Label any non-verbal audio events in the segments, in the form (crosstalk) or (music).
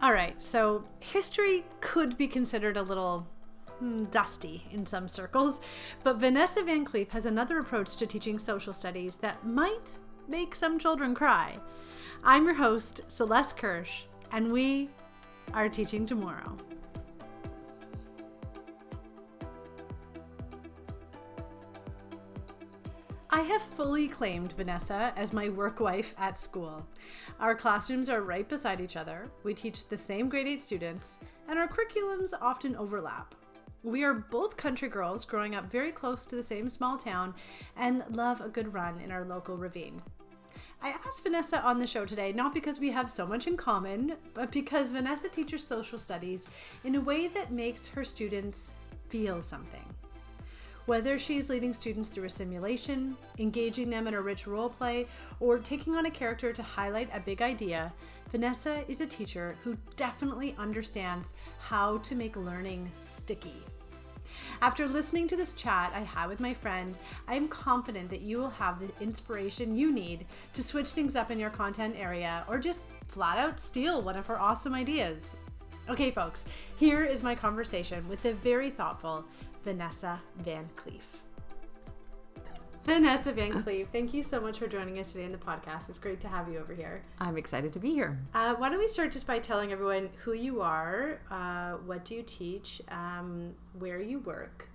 All right, so history could be considered a little hmm, dusty in some circles, but Vanessa Van Cleef has another approach to teaching social studies that might make some children cry. I'm your host, Celeste Kirsch, and we are teaching tomorrow. Have fully claimed Vanessa as my work wife at school. Our classrooms are right beside each other, we teach the same grade 8 students, and our curriculums often overlap. We are both country girls growing up very close to the same small town and love a good run in our local ravine. I asked Vanessa on the show today not because we have so much in common, but because Vanessa teaches social studies in a way that makes her students feel something. Whether she's leading students through a simulation, engaging them in a rich role play, or taking on a character to highlight a big idea, Vanessa is a teacher who definitely understands how to make learning sticky. After listening to this chat I had with my friend, I am confident that you will have the inspiration you need to switch things up in your content area or just flat out steal one of her awesome ideas. Okay, folks, here is my conversation with the very thoughtful Vanessa Van Cleef. Vanessa Van Cleef, thank you so much for joining us today in the podcast. It's great to have you over here. I'm excited to be here. Uh, why don't we start just by telling everyone who you are, uh, what do you teach, um, where you work,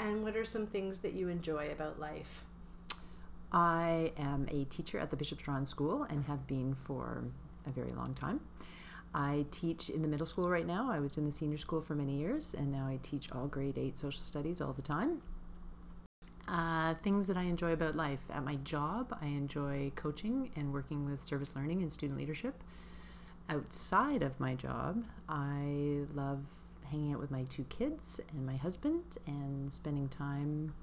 and what are some things that you enjoy about life? I am a teacher at the Bishop Strachan School and have been for a very long time. I teach in the middle school right now. I was in the senior school for many years, and now I teach all grade eight social studies all the time. Uh, things that I enjoy about life. At my job, I enjoy coaching and working with service learning and student leadership. Outside of my job, I love hanging out with my two kids and my husband and spending time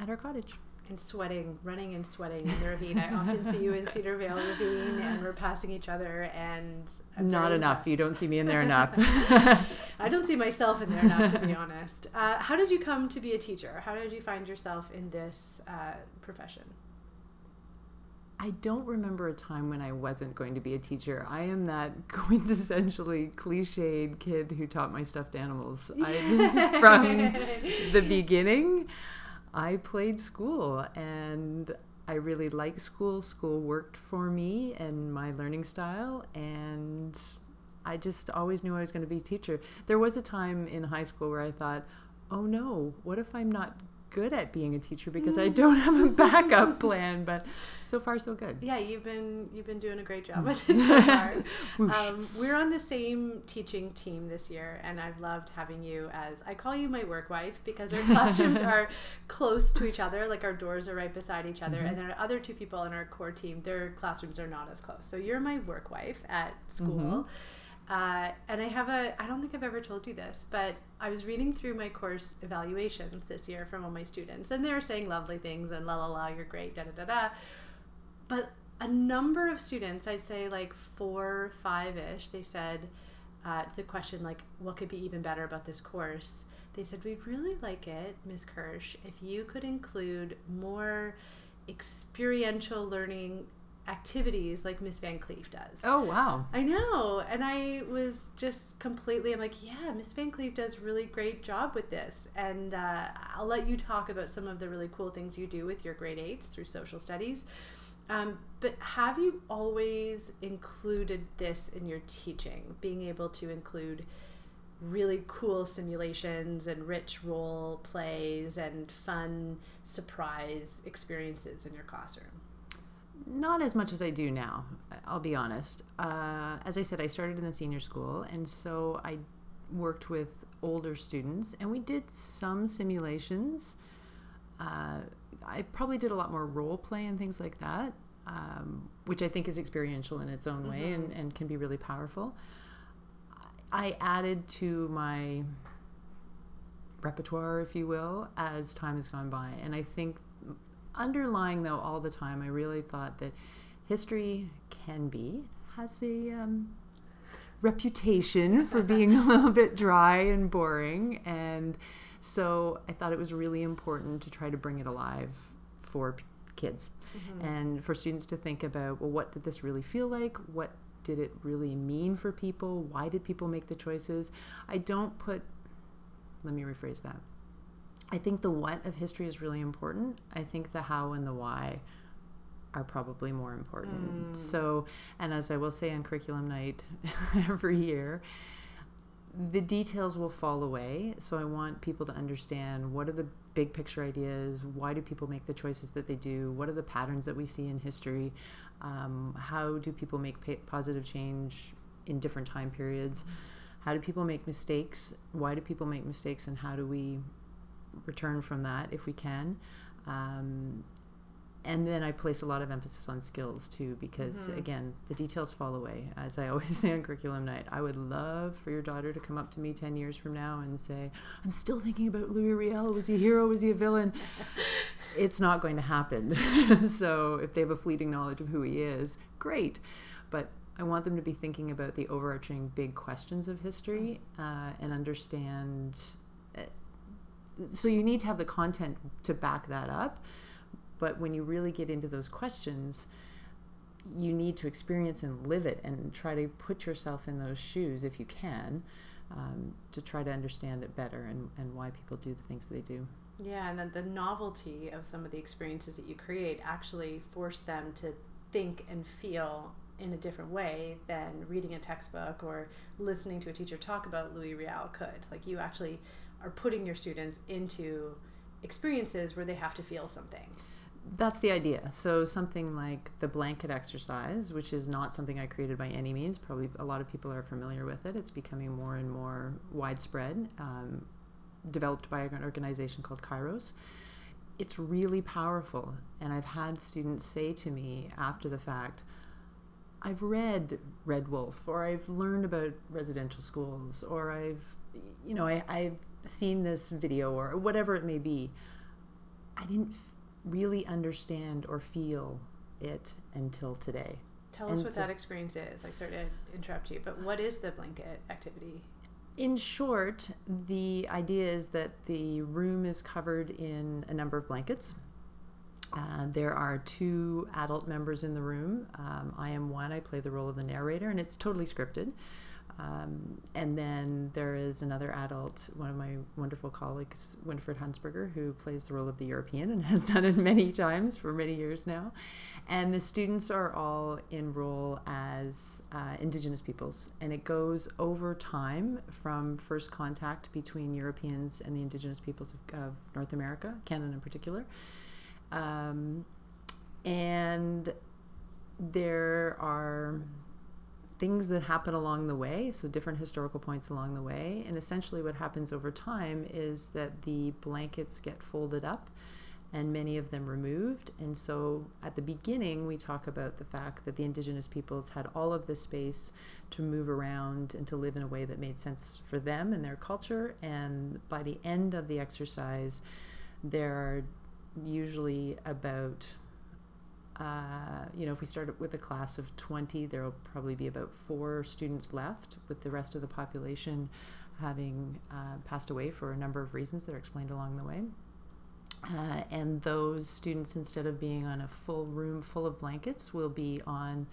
at our cottage and sweating, running and sweating in the ravine. I often see you in Cedar Vale Ravine, and we're passing each other. And I'm not enough. Impressed. You don't see me in there (laughs) enough. I don't see myself in there enough, to be honest. Uh, how did you come to be a teacher? How did you find yourself in this uh, profession? I don't remember a time when I wasn't going to be a teacher. I am that (laughs) quintessentially cliched kid who taught my stuffed animals. I, from (laughs) the beginning. I played school and I really liked school. School worked for me and my learning style, and I just always knew I was going to be a teacher. There was a time in high school where I thought, oh no, what if I'm not good at being a teacher because I don't have a backup (laughs) plan. But so far, so good. Yeah, you've been you've been doing a great job with it so far. (laughs) um, we're on the same teaching team this year, and I've loved having you as I call you my work wife because our classrooms (laughs) are close to each other, like our doors are right beside each other, mm-hmm. and there are other two people in our core team. Their classrooms are not as close. So you're my work wife at school. Mm-hmm uh, and I have a, I don't think I've ever told you this, but I was reading through my course evaluations this year from all my students, and they were saying lovely things and la la la, you're great, da da da da. But a number of students, I'd say like four, five ish, they said uh, the question, like, what could be even better about this course? They said, We'd really like it, Ms. Kirsch, if you could include more experiential learning activities like Miss Van Cleef does. Oh wow. I know. And I was just completely I'm like, yeah, Miss Van Cleef does really great job with this. And uh, I'll let you talk about some of the really cool things you do with your grade eights through social studies. Um, but have you always included this in your teaching, being able to include really cool simulations and rich role plays and fun surprise experiences in your classroom? Not as much as I do now, I'll be honest. Uh, as I said, I started in the senior school, and so I worked with older students, and we did some simulations. Uh, I probably did a lot more role play and things like that, um, which I think is experiential in its own way mm-hmm. and, and can be really powerful. I added to my repertoire, if you will, as time has gone by. And I think underlying though all the time, I really thought that history can be has a um, reputation (laughs) for being a little bit dry and boring, and so I thought it was really important to try to bring it alive for kids mm-hmm. and for students to think about well, what did this really feel like? What did it really mean for people? Why did people make the choices? I don't put, let me rephrase that. I think the what of history is really important. I think the how and the why are probably more important. Mm. So, and as I will say on curriculum night (laughs) every year, the details will fall away. So I want people to understand what are the big picture ideas, why do people make the choices that they do, what are the patterns that we see in history, um, how do people make positive change in different time periods, how do people make mistakes, why do people make mistakes, and how do we return from that if we can. Um, and then I place a lot of emphasis on skills too, because mm-hmm. again, the details fall away. As I (laughs) always say on curriculum night, I would love for your daughter to come up to me 10 years from now and say, I'm still thinking about Louis Riel. Was he a hero? Was he a villain? (laughs) it's not going to happen. (laughs) so if they have a fleeting knowledge of who he is, great. But I want them to be thinking about the overarching big questions of history uh, and understand. So you need to have the content to back that up but when you really get into those questions, you need to experience and live it and try to put yourself in those shoes if you can um, to try to understand it better and, and why people do the things they do. Yeah, and then the novelty of some of the experiences that you create actually force them to think and feel in a different way than reading a textbook or listening to a teacher talk about Louis Riel could. Like you actually are putting your students into experiences where they have to feel something that's the idea. So something like the blanket exercise, which is not something I created by any means. Probably a lot of people are familiar with it. It's becoming more and more widespread. Um, developed by an organization called Kairos. It's really powerful, and I've had students say to me after the fact, "I've read Red Wolf, or I've learned about residential schools, or I've, you know, I, I've seen this video, or whatever it may be. I didn't." really understand or feel it until today. Tell and us what so, that experience is. I started to interrupt you, but what is the blanket activity? In short, the idea is that the room is covered in a number of blankets. Uh, there are two adult members in the room. Um, I am one. I play the role of the narrator, and it's totally scripted. Um, and then there is another adult, one of my wonderful colleagues, Winifred Hunsberger, who plays the role of the European and (laughs) has done it many times for many years now. And the students are all in role as uh, Indigenous peoples. And it goes over time from first contact between Europeans and the Indigenous peoples of, of North America, Canada in particular. Um, and there are things that happen along the way, so different historical points along the way. And essentially, what happens over time is that the blankets get folded up and many of them removed. And so at the beginning, we talk about the fact that the indigenous peoples had all of this space to move around and to live in a way that made sense for them and their culture. And by the end of the exercise, there are usually about uh, you know, if we start with a class of 20, there will probably be about four students left, with the rest of the population having uh, passed away for a number of reasons that are explained along the way. Uh, and those students, instead of being on a full room full of blankets, will be on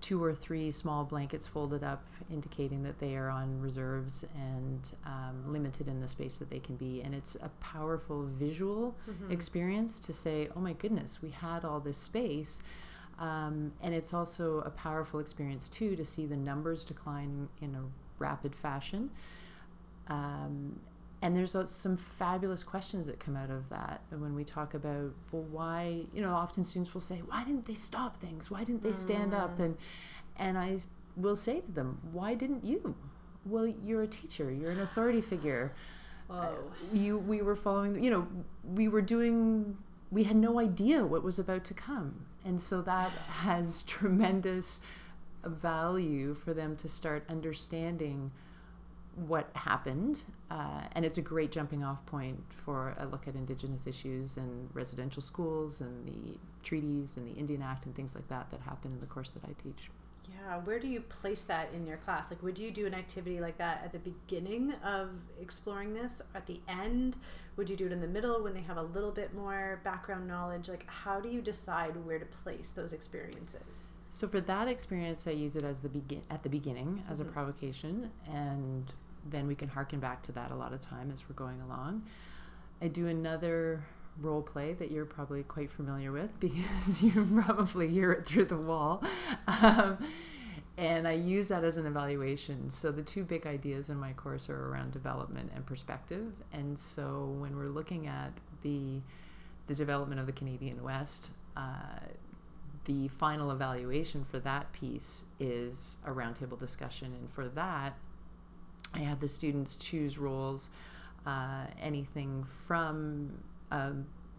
two or three small blankets folded up, indicating that they are on reserves and um, limited in the space that they can be. And it's a powerful visual mm-hmm. experience to say, oh my goodness, we had all this space. Um, and it's also a powerful experience, too, to see the numbers decline in a rapid fashion. Um, and there's some fabulous questions that come out of that And when we talk about well why you know often students will say why didn't they stop things? Why didn't they stand mm. up and and i will say to them why didn't you? Well you're a teacher. You're an authority figure. Uh, you we were following you know we were doing we had no idea what was about to come. And so that (sighs) has tremendous value for them to start understanding what happened, uh, and it's a great jumping off point for a look at Indigenous issues and residential schools and the treaties and the Indian Act and things like that that happen in the course that I teach. Yeah, where do you place that in your class? Like, would you do an activity like that at the beginning of exploring this? At the end? Would you do it in the middle when they have a little bit more background knowledge? Like, how do you decide where to place those experiences? So for that experience, I use it as the begin at the beginning as Mhm. a provocation, and then we can harken back to that a lot of time as we're going along. I do another role play that you're probably quite familiar with (laughs) because you probably hear it through the wall. Um, and I use that as an evaluation. So the two big ideas in my course are around development and perspective. And so when we're looking at the the development of the Canadian West, uh, the final evaluation for that piece is a roundtable discussion. And for that, I had the students choose roles, uh, anything from a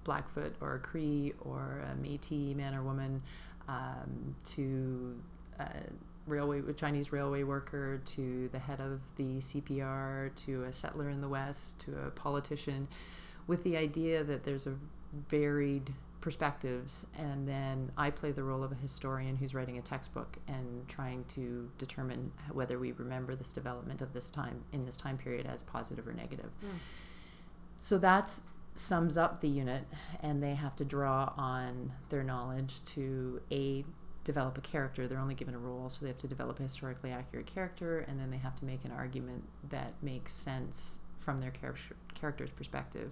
Blackfoot or a Cree or a Métis man or woman um, to railway, a Chinese railway worker to the head of the CPR to a settler in the West to a politician, with the idea that there's a varied perspectives and then i play the role of a historian who's writing a textbook and trying to determine whether we remember this development of this time in this time period as positive or negative. Mm. so that sums up the unit and they have to draw on their knowledge to a develop a character. They're only given a role so they have to develop a historically accurate character and then they have to make an argument that makes sense from their char- character's perspective.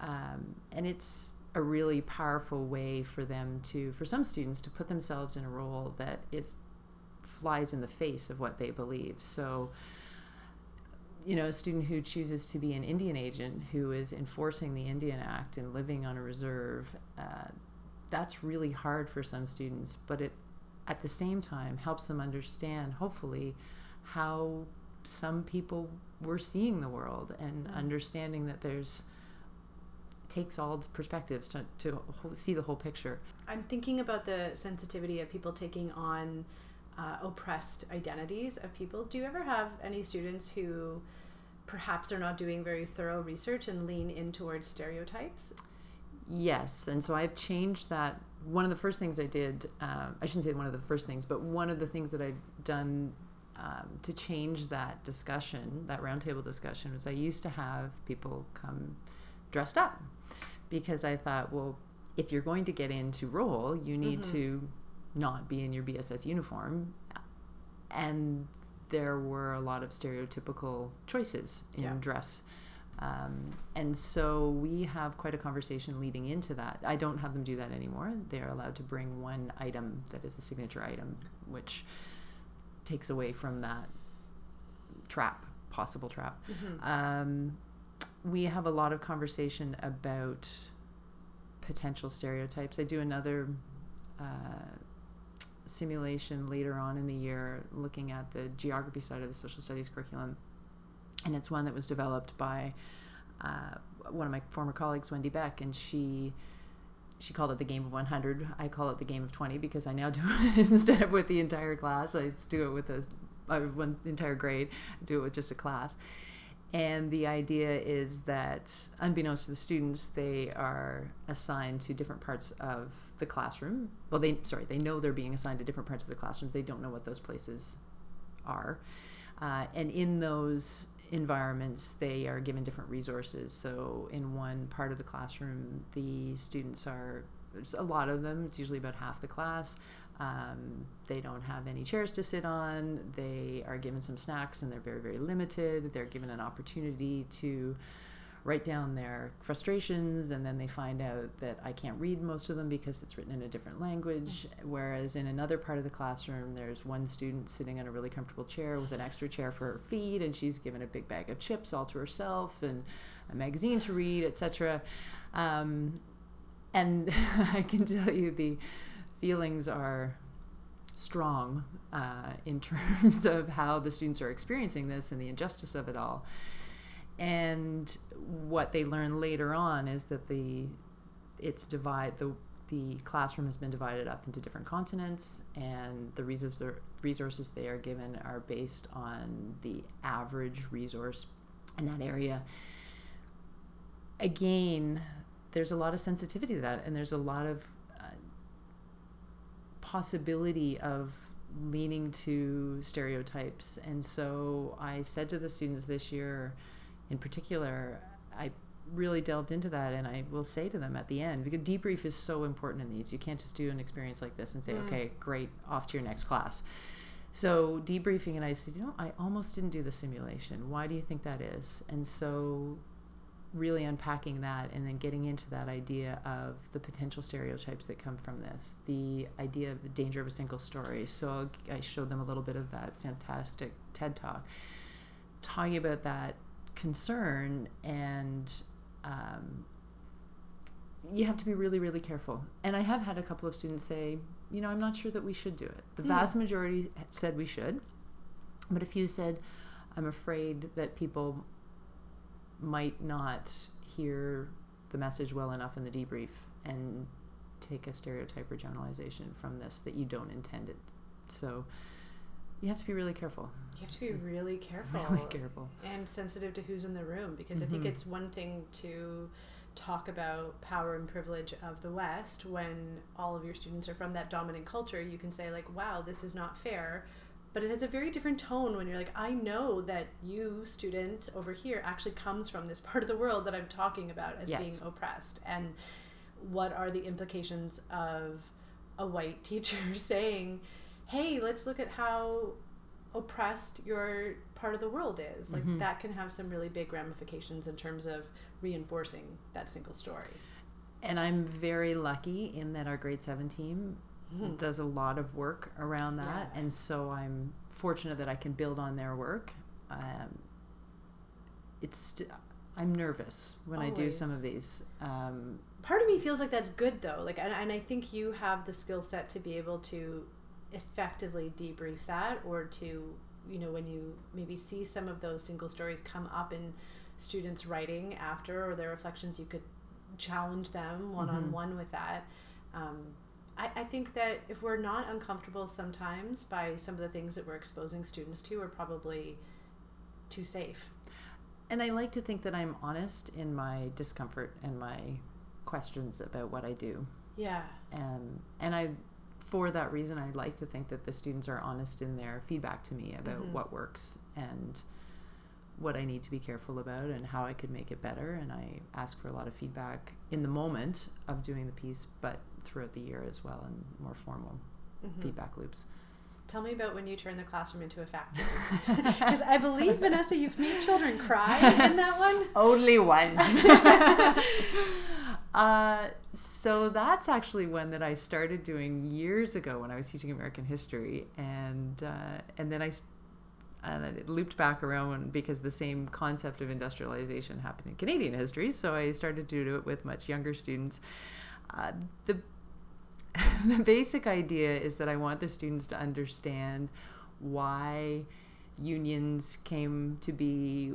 Um, and it's a really powerful way for them to for some students to put themselves in a role that is flies in the face of what they believe so you know a student who chooses to be an indian agent who is enforcing the indian act and living on a reserve uh, that's really hard for some students but it at the same time helps them understand hopefully how some people were seeing the world and Mm. understanding that there's takes all perspectives to, to see the whole picture. I'm thinking about the sensitivity of people taking on uh, oppressed identities of people. Do you ever have any students who perhaps are not doing very thorough research and lean in towards stereotypes? Yes, and so I've changed that. One of the first things I did, um, I shouldn't say one of the first things, but one of the things that I've done um, to change that discussion, that roundtable discussion, was I used to have people come dressed up because I thought, well, if you're going to get into role, you need Mhm. to not be in your BSS uniform. And there were a lot of stereotypical choices in Yeah. dress. Um, and so we have quite a conversation leading into that. I don't have them do that anymore. They're allowed to bring one item that is a signature item, which takes away from that trap, possible trap. Um, we have a lot of conversation about potential stereotypes. I do another uh, simulation later on in the year looking at the geography side of the social studies curriculum. And it's one that was developed by uh, one of my former colleagues, Wendy Beck, and she she called it the game of 100. I call it the game of 20 because I now do it (laughs) instead of with the entire class. I do it with a uh, one entire grade. I do it with just a class. And the idea is that, unbeknownst to the students, they are assigned to different parts of the classroom. Well, they sorry, they know they're being assigned to different parts of the classrooms. They don't know what those places are, uh, and in those environments, they are given different resources. So, in one part of the classroom, the students are a lot of them. It's usually about half the class. Um, they don't have any chairs to sit on. They are given some snacks and they're very, very limited. They're given an opportunity to write down their frustrations and then they find out that I can't read most of them because it's written in a different language. Whereas in another part of the classroom, there's one student sitting in a really comfortable chair with an extra chair for her feet and she's given a big bag of chips all to herself and a magazine to read, etc. Um, and (laughs) I can tell you the feelings are strong uh, in (laughs) terms of how the students are experiencing this and the injustice of it all. And what they learn later on is that the it's divide the the classroom has been divided up into different continents, and the resources resources they are given are based on the average resource in that area. Again, there's a lot of sensitivity to that, and there's a lot of possibility of leaning to stereotypes. And so I said to the students this year, in particular, I really delved into that and I will say to them at the end because debrief is so important in these. You can't just do an experience like this and say, Mm. okay, great, off to your next class. So debriefing and I said, you know, I almost didn't do the simulation. Why do you think that is? And so really unpacking that and then getting into that idea of the potential stereotypes that come from this, the idea of the danger of a single story. So I showed them a little bit of that fantastic TED talk, talking about that concern and um, you have to be really, really careful. And I have had a couple of students say, you know, I'm not sure that we should do it. The Hmm. vast majority said we should, but a few said, I'm afraid that people might not hear the message well enough in the debrief and take a stereotype or generalization from this that you don't intend it. So you have to be really careful. You have to be really careful. Really careful. and sensitive to who's in the room because I think Mhm. it's one thing to talk about power and privilege of the West when all of your students are from that dominant culture. You can say, like, wow, this is not fair. But it has a very different tone when you're like, I know that you, student over here, actually comes from this (laughs) part of the world that I'm talking about as Yes. being oppressed. And what are the implications of a white (laughs) teacher (laughs) saying, hey, let's look at how oppressed your part of the world is. Like Mhm. that can have some really big ramifications in terms of reinforcing that single story. And I'm very lucky in that our grade seven team Mhm. (laughs) does a lot of work around that. Yeah. And so I'm fortunate that I can build on their work. Um, it's st- I'm nervous when I do some of these. Um, Part of me feels like that's good though. Like and, and I think you have the skill set to be able to effectively debrief that or to you know when you maybe see some of those single stories come up in students writing after or their reflections you could challenge them one on one with that um, I, I think that if we're not uncomfortable sometimes by some of the things that we're exposing students to we're probably too safe and I like to think that I'm honest in my discomfort and my questions about what I do. yeah Um, and I, for that reason, I like to think that the students are honest in their feedback to me about Mhm. what works and what I need to be careful about and how I could make it better. And I ask for a lot of feedback in the moment of doing the piece, but throughout the year as well, and more formal Mhm. feedback loops. Tell me about when you turn the classroom into a factory. (laughs) (laughs) Because I believe, Vanessa, you've made children cry in that one. (laughs) Only once. uh, so that's actually one that I started doing years ago when I was teaching American history, and uh, and then I and it looped back around because the same concept of industrialization happened in Canadian history. So I started to do it with much younger students. Uh, the (laughs) the basic idea is that I want the students to understand why unions came to be,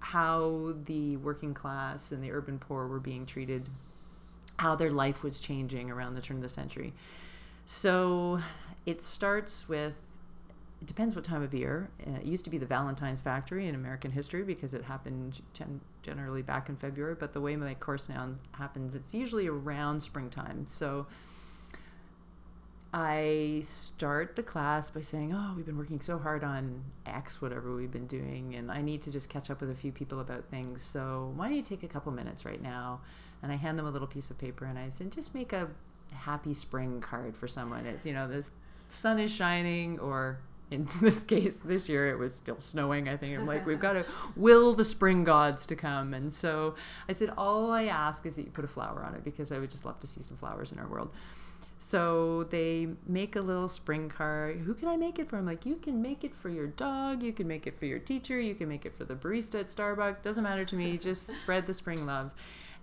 how the working class and the urban poor were being treated, how their life was changing around the turn of the century. So it starts with it depends what time of year. Uh, it used to be the Valentine's Factory in American history because it happened gen- generally back in February, but the way my course now happens, it's usually around springtime. So I start the class by saying, Oh, we've been working so hard on X, whatever we've been doing, and I need to just catch up with a few people about things. So why don't you take a couple minutes right now? And I hand them a little piece of paper and I said, Just make a happy spring card for someone. It, you know, the sun is shining, or in (laughs) this case, this year it was still snowing. I think I'm like, we've got to (laughs) will the spring gods to come. And so I said, All I ask is that you put a flower on it because I would just love to see some flowers in our world. So they make a little spring card. Who can I make it for? I'm like, you can make it for your dog, you can make it for your teacher, you can make it for the barista at Starbucks. Doesn't matter to me. (laughs) Just spread the spring love.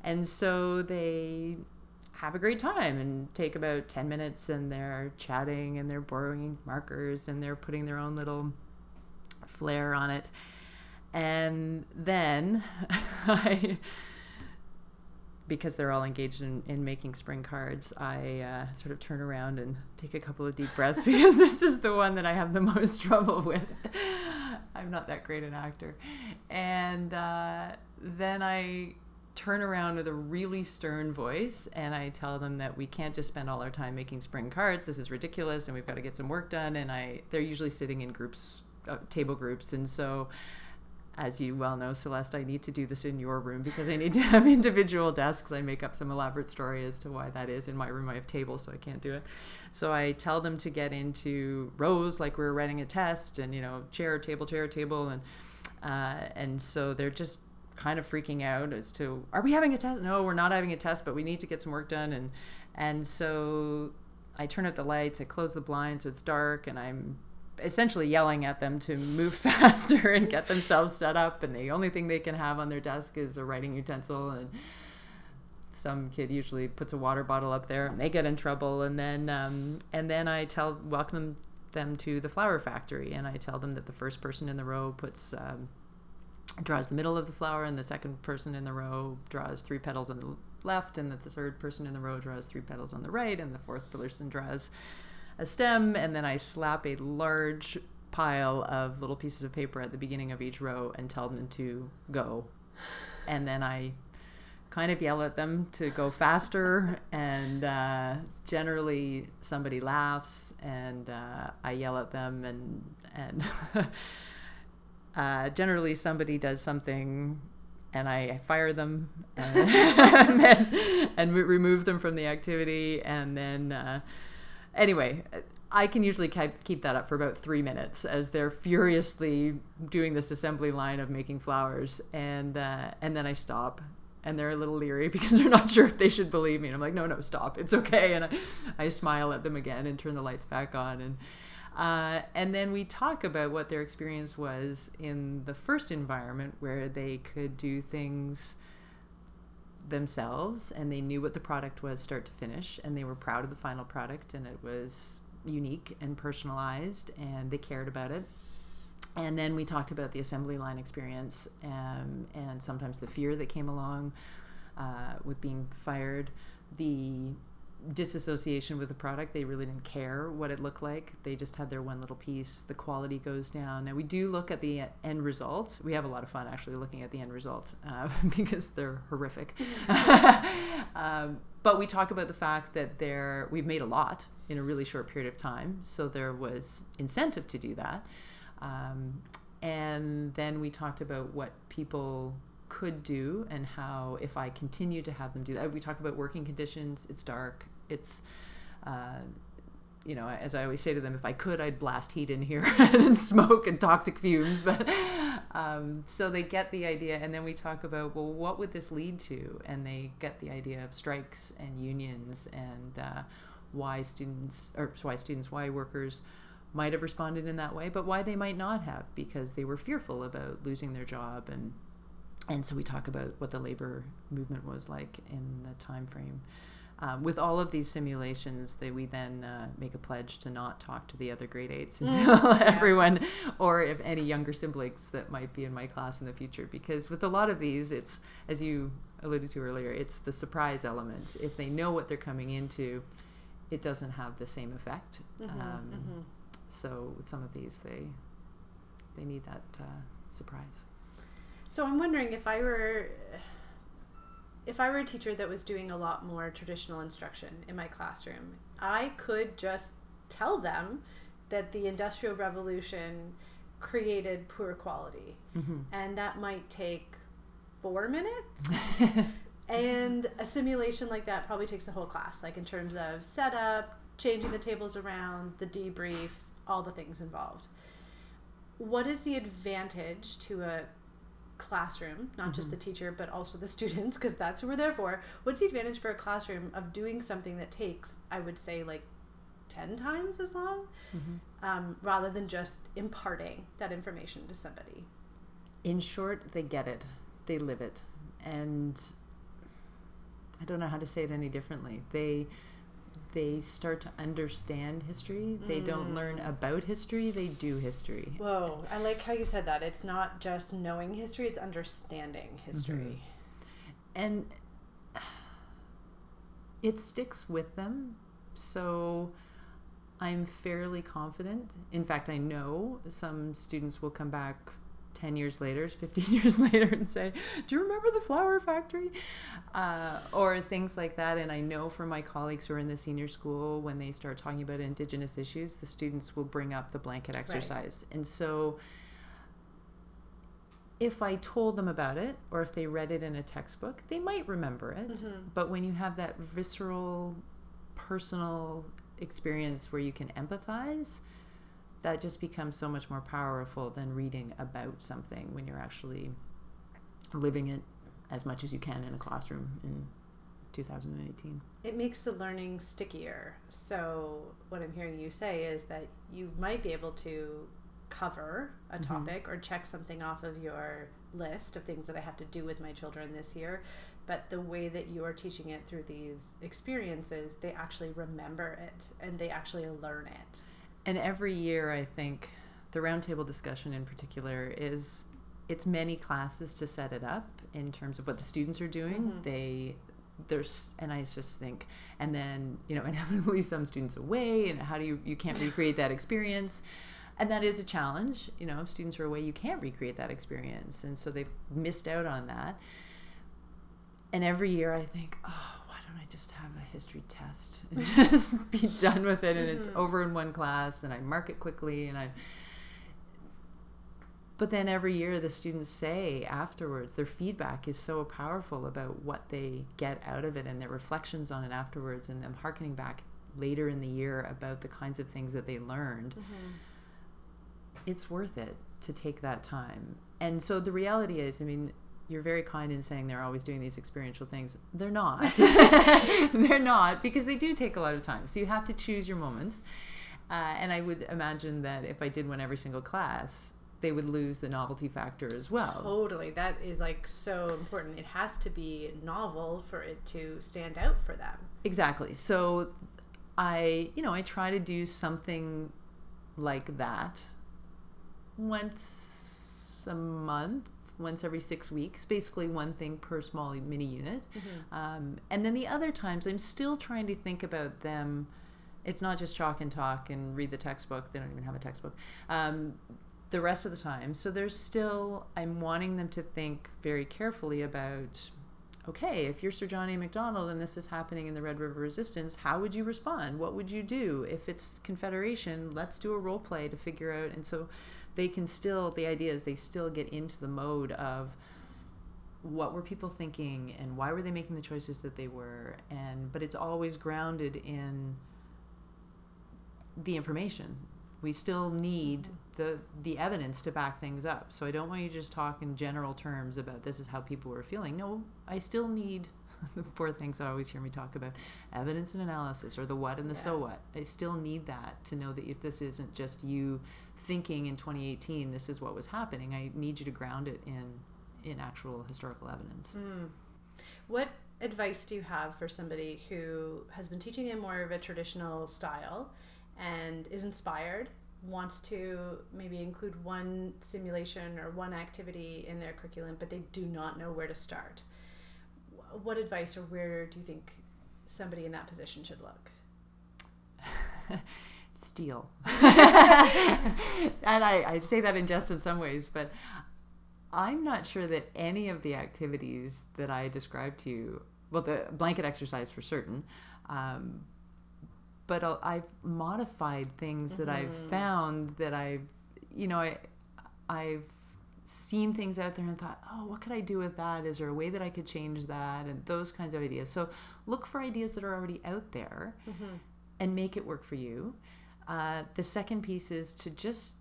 And so they have a great time and take about 10 minutes and they're chatting and they're borrowing markers and they're putting their own little flair on it. And then (laughs) I because they're all engaged in, in making spring cards, I uh, sort of turn around and take a couple of deep breaths (laughs) because this is the one that I have the (laughs) most trouble with. (laughs) I'm not that great an actor. And uh, then I turn around with a really stern voice and I tell them that we can't just spend all our time making spring cards. This is ridiculous and we've got to get some work done. And I they're usually sitting in groups, uh, table groups. And so as you well know, Celeste, I need to do this in your room because I need to have (laughs) individual desks. I make up some elaborate story as to why that is. In my room, I have tables, so I can't do it. So I tell them to get into rows like we are writing a test, and you know, chair, table, chair, table, and uh, and so they're just kind of freaking out as to are we having a test? No, we're not having a test, but we need to get some work done, and and so I turn out the lights, I close the blinds, so it's dark, and I'm essentially yelling at them to move (laughs) faster and get themselves set up and the only thing they can have on their desk is a writing utensil and some kid usually puts a water bottle up there and they get in trouble and then um, and then i tell welcome them to the flower factory and i tell them that the first person in the row puts um, draws the middle of the flower and the second person in the row draws three petals on the left and that the third person in the row draws three petals on the right and the fourth person draws a stem, and then I slap a large pile of little pieces of paper at the beginning of each row and tell them to go. And then I kind of yell at them to go faster, and uh, generally somebody laughs, and uh, I yell at them, and and (laughs) uh, generally somebody does something. And I fire them, and, (laughs) and, then, and remove them from the activity, and then uh, anyway, I can usually keep that up for about three minutes as they're furiously doing this assembly line of making flowers, and uh, and then I stop, and they're a little leery (laughs) because they're not sure if they should believe me. And I'm like, no, no, stop, it's okay. And I, I smile at them again and turn the lights back on, and uh, and then we talk about what their experience was in the first environment where they could do things themselves and they knew what the product was start to finish and they were proud of the final product and it was unique and personalized and they cared about it. And then we talked about the assembly line experience um, and sometimes the fear that came along uh, with being fired. The disassociation with the product. They really didn't care what it looked like. They just had their one little piece. The quality goes down. And we do look at the end result. We have a lot of fun actually looking at the end result uh, (laughs) because they're horrific. (laughs) um, but we talk about the fact that there we've made a lot in a really short period of time. So there was incentive to do that. Um, and then we talked about what people could do and how if I continue to have them do that. We talk about working conditions. It's dark it's uh, you know, as I always say to them, if I could, I'd blast heat in here (laughs) and smoke and toxic fumes. (laughs) But um, so they get the idea, and then we talk about, well, what would this lead to? And they get the idea of strikes and unions and uh, why students, or why students, why workers might have responded in that way, but why they might not have because they were fearful about losing their job and and so we talk about what the labor movement was like in the time frame. Um, with all of these simulations, that we then uh, make a pledge to not talk to the other grade eights mm. until (laughs) yeah. everyone, or if any younger siblings that might be in my class in the future. Because with a lot of these, it's as you alluded to earlier, it's the surprise element. If they know what they're coming into, it doesn't have the same effect. Mm-hmm, um, mm-hmm. So with some of these, they they need that uh, surprise. So I'm wondering if I were if I were a teacher that was doing a lot more traditional instruction in my classroom, I could just tell them that the Industrial Revolution created poor quality. Mm-hmm. And that might take four minutes. (laughs) and a simulation like that probably takes the whole class, like in terms of setup, changing the tables around, the debrief, all the things involved. What is the advantage to a classroom, not mm-hmm. just the teacher, but also the (laughs) students, because that's who we're there for. What's the advantage for a classroom of doing something that takes, I would say, like 10 times as long, mm-hmm. um, rather than just imparting that information to somebody? In short, they get it, they live it. And I don't know how to say it any differently. They they start to understand history. They mm. don't learn about history, they do history. Whoa, I like how you said that. It's not just knowing history, it's understanding history. Mm-hmm. And it sticks with them. So I'm fairly confident. In fact, I know some students will come back 10 years later, (laughs) 15 years later, and say, Do you remember the flower factory? Uh, or things like that. And I know from my colleagues who are in the senior school, when they start talking about Indigenous issues, the students will bring up the blanket exercise. Right. And so if I told them about it or if they read it in a textbook, they might remember it. Mm-hmm. But when you have that visceral, personal experience where you can empathize, that just becomes so much more powerful than reading about something when you're actually living it as much as you can in a classroom in 2018. It makes the learning stickier. So, what I'm hearing you say is that you might be able to cover a Mhm. topic or check something off of your list of things that I have to do with my children this year. But the way that you're teaching it through these experiences, they actually remember it and they actually learn it. And every year, I think the roundtable discussion in particular is it's many classes to set it up in terms of what the students are doing. Mhm. They there's and I just think and then you know (laughs) inevitably some students away and how do you you can't recreate that experience and that is a challenge you know if students are away you can't recreate that experience and so they've missed out on that and every year I think oh don't I just have a history test (laughs) and just be done with it and it's Mhm. over in one class and I mark it quickly and I but then every year the students say afterwards their feedback is so powerful about what they get out of it and their reflections on it afterwards and them harkening back later in the year about the kinds of things that they learned. It's worth it to take that time. And so the reality is i mean you're very kind in saying they're always doing these experiential things they're not (laughs) (laughs) they're not because they do take a lot of time so you have to choose your moments uh, and i would imagine that if i did one every single class they would lose the novelty factor as well Totally. That is like so important. It has to be novel for it to stand out for them. Exactly. So I, you know, I try to do something like that once a month, once every six weeks, basically one thing per small mini unit. Um, and then the other times, I'm still trying to think about them. It's not just chalk and talk and read the textbook. They don't even have a textbook. Um, the rest of the time. So there's still, I'm wanting them to think very carefully about okay, if you're Sir John A. Macdonald and this is happening in the Red River Resistance, how would you respond? What would you do? If it's Confederation, let's do a role play to figure out. And so they can still, the idea is they still get into the mode of what were people thinking and why were they making the choices that they were. And, but it's always grounded in the information. We still need mm-hmm. the the evidence to back things up. So I don't want you to just talk in general terms about this is how people were feeling. No, I still need (laughs) the four things I always hear me talk about evidence and analysis or the what and the so what. I still need that to know that if this isn't just you thinking in 2018 this is what was happening. I need you to ground it in in actual historical evidence. Mm. What advice do you have for somebody who has been teaching in more of a traditional style and is inspired, wants to maybe include one simulation or one activity in their curriculum, but they do not know where to start? What advice or where do you think somebody in that position should look? (laughs) steal. (laughs) and I, I say that in jest in some ways, but I'm not sure that any of the activities that I described to you, well, the blanket exercise for certain, um, but I'll- I've modified things that I've Mhm. found that I've, you know, I, I've seen things out there and thought, oh, what could I do with that? Is there a way that I could change that? And those kinds of ideas. So look for ideas that are already out there and make it work for you. Uh, the second piece is to just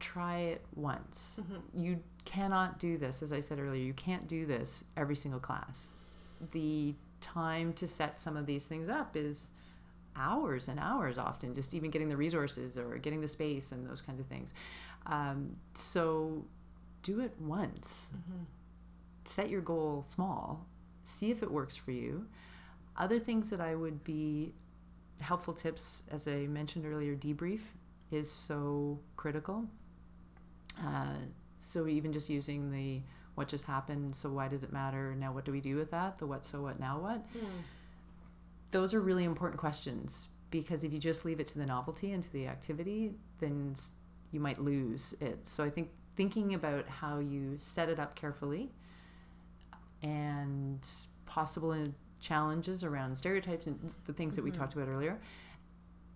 try it once. You cannot do this, as I said earlier, you can't do this every single class. The time to set some of these things up is hours and hours often, just even getting the resources or getting the space and those kinds of things. Um, so do it once. Set your goal small, see if it works for you. Other things that I would be helpful tips, as I mentioned earlier, debrief is so critical. Uh, so even just using the what just happened, so why does it matter? Now what do we do with that? The what, so what, now what? Those are really important questions because if you just leave it to the novelty and to the activity, then you might lose it. So I think thinking about how you set it up carefully and possible in- challenges around stereotypes and the things that we Mhm. talked about earlier,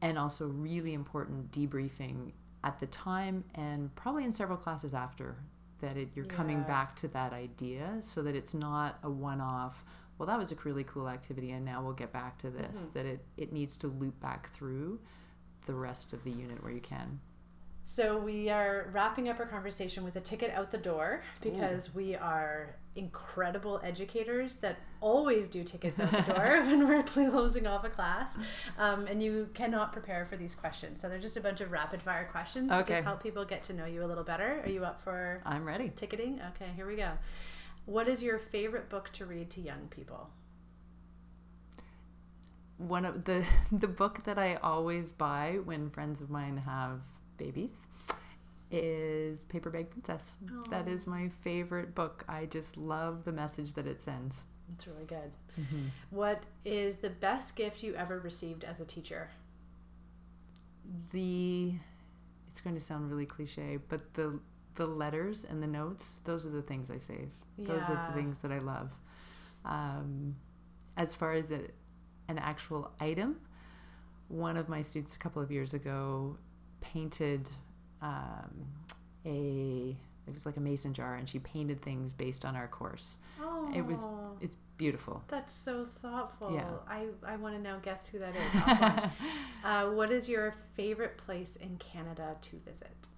and also really important debriefing at the time and probably in several classes after that it, you're coming back to that idea so that it's not a one-off well that was a really cool activity and now we'll get back to this Mhm. that it, it needs to loop back through the rest of the unit where you can So we are wrapping up our conversation with a ticket out the door because we are incredible educators that always do tickets out the (laughs) door when we're (laughs) closing off a class. Um, and you cannot prepare for these questions. So they're just a bunch of rapid fire questions to just help people get to know you a little better. Are you up for i'm ready ticketing? Okay, here we go. What is your favorite book to read to young people? one of the (laughs) the book that I always buy when friends of mine have babies is Paper Bag Princess. That Aw. is my favorite book. I just love the message that it sends. It's really good. What is the best gift you ever received as a teacher? The it's going to sound really cliche, but the the letters and the notes, those are the things I save. Yeah. Those are the things that I love. Um, as far as a, an actual item, one of my students a couple of years ago painted um, a it was like a mason jar, and she painted things based on our course. Oh, It was it's beautiful. That's so thoughtful. Yeah. I, I want to now guess who that is (laughs) uh, what is your favorite place in Canada to visit?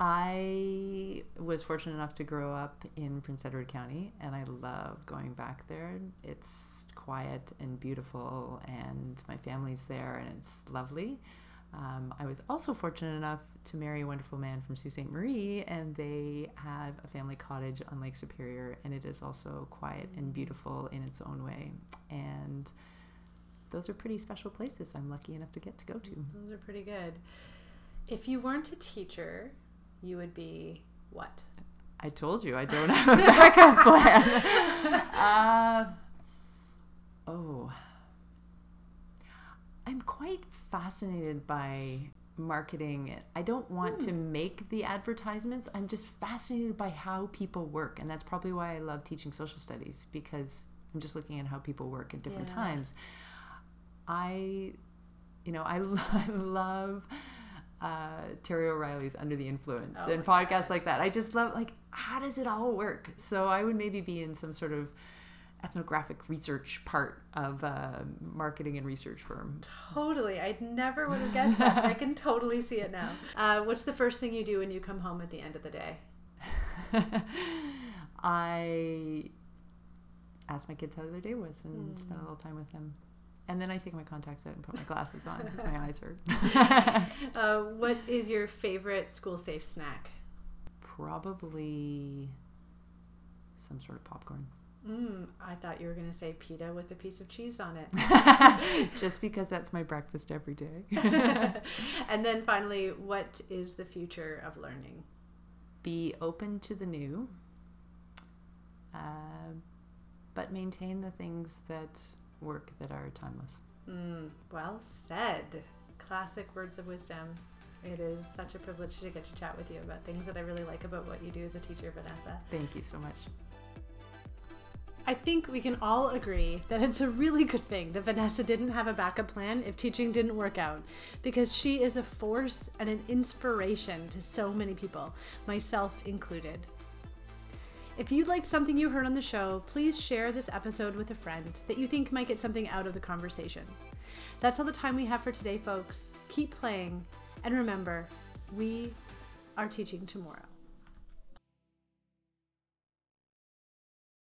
I was fortunate enough to grow up in Prince Edward County, and I love going back there. It's quiet and beautiful, and my family's there, and it's lovely. Um, I was also fortunate enough to marry a wonderful man from Sault Ste. Marie, and they have a family cottage on Lake Superior, and it is also quiet and beautiful in its own way. And those are pretty special places I'm lucky enough to get to go to. Those are pretty good. If you weren't a teacher, you would be what? I told you I don't have a backup plan. (laughs) uh, oh, I'm quite fascinated by marketing. I don't want to make the advertisements. I'm just fascinated by how people work, and that's probably why I love teaching social studies because I'm just looking at how people work at different Yeah. times. I, you know, I, lo- (laughs) I love uh, Terry O'Reilly's Under the Influence Oh and podcasts like that. I just love like how does it all work? So I would maybe be in some sort of ethnographic research part of a marketing and research firm. Totally. I never would have guessed that. I can totally see it now. Uh, what's the first thing you do when you come home at the end of the day? (laughs) I ask my kids how their day was and Hmm. spend a little time with them. And then I take my contacts out and put my glasses on (laughs) because my eyes hurt. (laughs) Uh, what is your favorite school safe snack? Probably some sort of popcorn. Mm, I thought you were going to say pita with a piece of cheese on it. (laughs) Just because that's my breakfast every day. (laughs) and then finally, what is the future of learning? Be open to the new, uh, but maintain the things that work that are timeless. Mm, well said. Classic words of wisdom. It is such a privilege to get to chat with you about things that I really like about what you do as a teacher, Vanessa. Thank you so much. I think we can all agree that it's a really good thing that Vanessa didn't have a backup plan if teaching didn't work out, because she is a force and an inspiration to so many people, myself included. If you liked something you heard on the show, please share this episode with a friend that you think might get something out of the conversation. That's all the time we have for today, folks. Keep playing, and remember, we are teaching tomorrow.